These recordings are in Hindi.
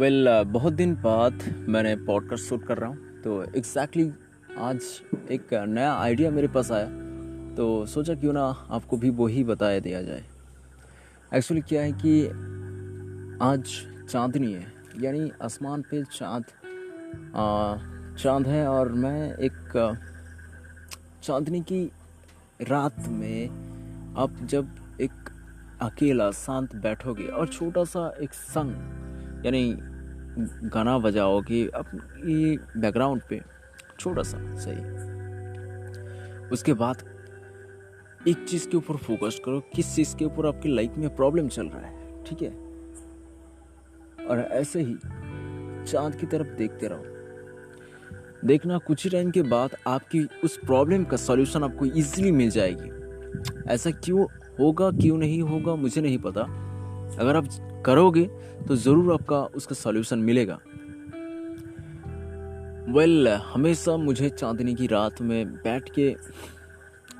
वेल well, uh, बहुत दिन बाद मैंने पॉडकास्ट शूट कर रहा हूँ। तो एग्जैक्टली exactly आज एक नया आइडिया मेरे पास आया। तो सोचा क्यों ना आपको भी वही बताया दिया जाए। एक्चुअली क्या है कि आज चांदनी है। यानी आसमान पे चाँद चाँद है और मैं एक चांदनी की रात में आप जब एक अकेला शांत बैठोगे और छोटा सा एक संग यानी गाना बजाओगे अपनी बैकग्राउंड पे, छोटा सा, सही। उसके बाद एक चीज़ के ऊपर फोकस करो, किस चीज़ के ऊपर आपकी लाइफ में प्रॉब्लम चल रहा है, ठीक है? और ऐसे ही चाँद की तरफ़ देखते रहो। देखना कुछ ही टाइम के बाद आपकी उस प्रॉब्लम का सॉल्यूशन आपको इजीली मिल जाएगी। ऐसा क्यों होगा, क्यों नहीं होगा, मुझे नहीं पता। अगर आप करोगे तो ज़रूर आपका उसका सॉल्यूशन मिलेगा। वेल well, हमेशा मुझे चांदनी की रात में बैठ के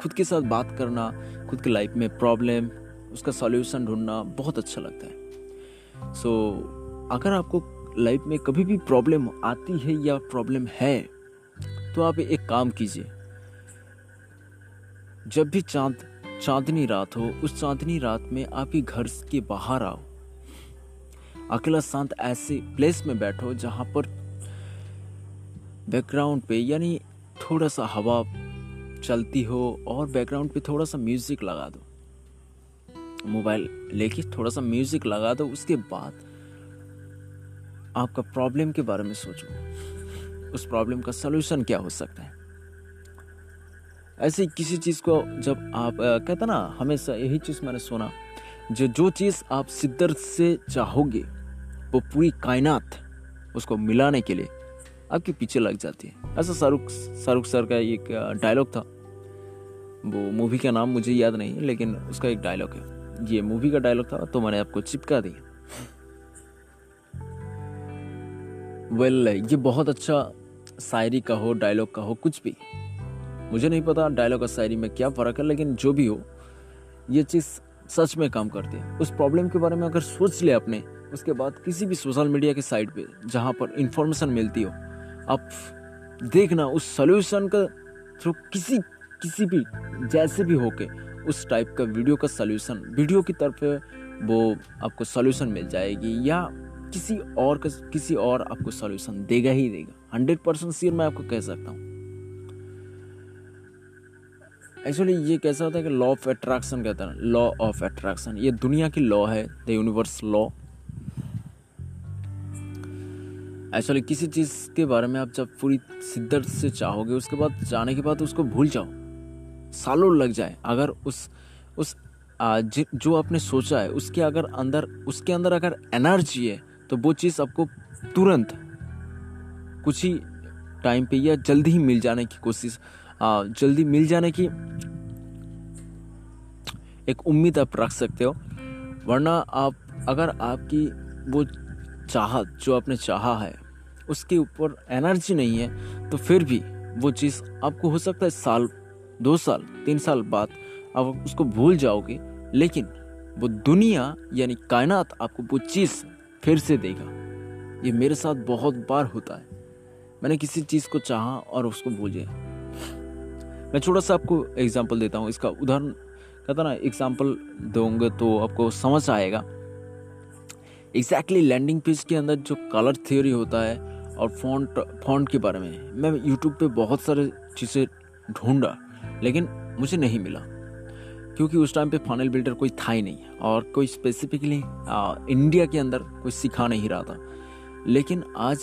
खुद के साथ बात करना खुद की लाइफ में प्रॉब्लम उसका सॉल्यूशन ढूंढना बहुत अच्छा लगता है। सो so, अगर आपको लाइफ में कभी भी प्रॉब्लम आती है या प्रॉब्लम है तो आप एक काम कीजिए। जब भी चाँद चांदनी रात हो, उस चांदनी रात में आप ही घर के बाहर आओ। अकेला शांत ऐसे प्लेस में बैठो जहाँ पर बैकग्राउंड पे, यानी थोड़ा सा हवा चलती हो और बैकग्राउंड पे थोड़ा सा म्यूज़िक लगा दो। मोबाइल लेके थोड़ा सा म्यूज़िक लगा दो, उसके बाद आपका प्रॉब्लम के बारे में सोचो। उस प्रॉब्लम का सलूशन क्या हो सकता है? ऐसे किसी चीज़ को जब आप कहते ना हमेशा यही चीज़ मैंने सुना जो जो चीज़ आप सिद्धर से चाहोगे वो पूरी कायनात उसको मिलाने के लिए आपके पीछे लग जाती है। ऐसा शाहरुख शाहरुख सर का एक डायलॉग था। वो मूवी का नाम मुझे याद नहीं लेकिन उसका एक डायलॉग है। ये मूवी का डायलॉग था तो मैंने आपको चिपका दिया वेल well, ये बहुत अच्छा शायरी का हो डायलॉग का हो कुछ भी। मुझे नहीं पता डायलॉग और शायरी में क्या फ़र्क है, लेकिन जो भी हो, ये चीज़ सच में काम करती है। उस प्रॉब्लम के बारे में अगर सोच ले अपने उसके बाद किसी भी सोशल मीडिया के साइट पे जहाँ पर इंफॉर्मेशन मिलती हो, आप देखना उस सोल्यूशन का थ्रू किसी किसी भी, जैसे भी होके, उस टाइप का वीडियो का सोल्यूशन वीडियो की तरफ़ वो आपको सोल्यूशन मिल जाएगी या किसी और का, किसी और आपको सोल्यूशन देगा ही देगा। हंड्रेड परसेंट सीर मैं आपको कह सकता हूँ। एक्चुअली ये कैसा होता है कि लॉ ऑफ़ अट्रैक्शन कहता है लॉ ऑफ़ अट्रैक्शन ये दुनिया की लॉ है द यूनिवर्स लॉ एक्चुअली किसी चीज़ के बारे में आप जब पूरी शिद्दत से चाहोगे, उसके बाद जाने के बाद उसको भूल जाओ। सालों लग जाए। अगर उस उस जो आपने सोचा है, उसके अगर अंदर, उसके अंदर अगर एनर्जी है तो वो चीज़ आपको तुरंत कुछ ही टाइम पे या जल्दी ही मिल जाने की कोशिश। जल्दी मिल जाने की एक उम्मीद आप रख सकते हो। वरना आप, अगर आपकी वो चाहत जो आपने चाहा है, उसके ऊपर एनर्जी नहीं है तो फिर भी वो चीज़ आपको हो सकता है साल, दो साल, तीन साल बाद आप उसको भूल जाओगे, लेकिन वो दुनिया यानी कायनात आपको वो चीज़ फिर से देगा। ये मेरे साथ बहुत बार होता है। मैंने किसी चीज़ को चाहा और उसको भूल गया। मैं छोटा सा आपको एग्ज़ाम्पल देता हूँ। इसका उदाहरण, कहता ना एग्ज़ाम्पल दूँगे तो आपको समझ आएगा। एग्जैक्टली लैंडिंग पेज के अंदर जो कलर थियोरी होता है और फॉन्ट फॉन्ट के बारे में, मैं यूट्यूब पे बहुत सारे चीज़ें ढूंढा, लेकिन मुझे नहीं मिला। क्योंकि उस टाइम पे फाइनल बिल्डर कोई था ही नहीं और कोई स्पेसिफिकली इंडिया के अंदर कोई सिखा नहीं रहा था। लेकिन आज,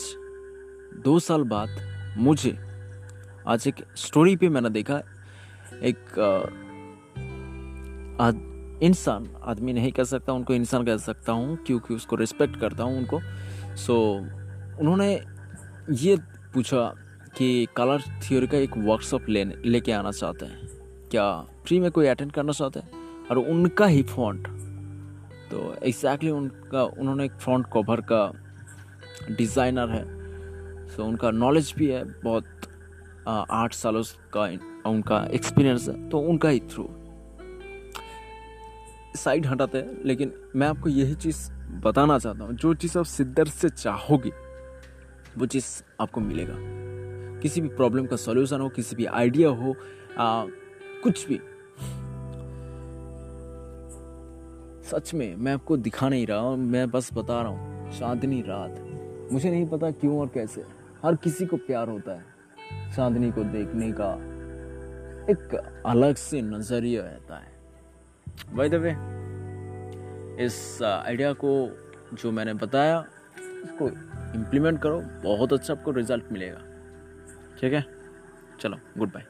दो साल बाद, मुझे आज एक स्टोरी पे मैंने देखा एक आ, इंसान आदमी नहीं कह सकता उनको इंसान कह सकता हूँ क्योंकि उसको रिस्पेक्ट करता हूँ उनको। सो so, उन्होंने ये पूछा कि कलर थ्योरी का एक वर्कशॉप लेने लेके आना चाहते हैं। क्या फ्री में कोई अटेंड करना चाहते हैं? और उनका ही फॉन्ट तो एग्जैक्टली उनका उन्होंने एक फ्रंट कवर का डिज़ाइनर है। सो so, उनका नॉलेज भी है बहुत आठ सालों का उनका एक्सपीरियंस है तो उनका ही थ्रू साइड हटाते हैं लेकिन मैं आपको यही चीज़ बताना चाहता हूँ जो चीज़ आप सिद्धर से चाहोगे वो चीज़ आपको मिलेगा। किसी भी प्रॉब्लम का सॉल्यूशन हो किसी भी आइडिया हो आ, कुछ भी। सच में मैं आपको दिखा नहीं रहा हूँ मैं बस बता रहा हूँ चांदनी रात। मुझे नहीं पता क्यों और कैसे। हर किसी को प्यार होता है। चांदनी को देखने का एक अलग से नज़रिया रहता है। बाय द वे इस आइडिया को जो मैंने बताया, इसको इम्प्लीमेंट करो, बहुत अच्छा आपको रिज़ल्ट मिलेगा। ठीक है? चलो गुड बाय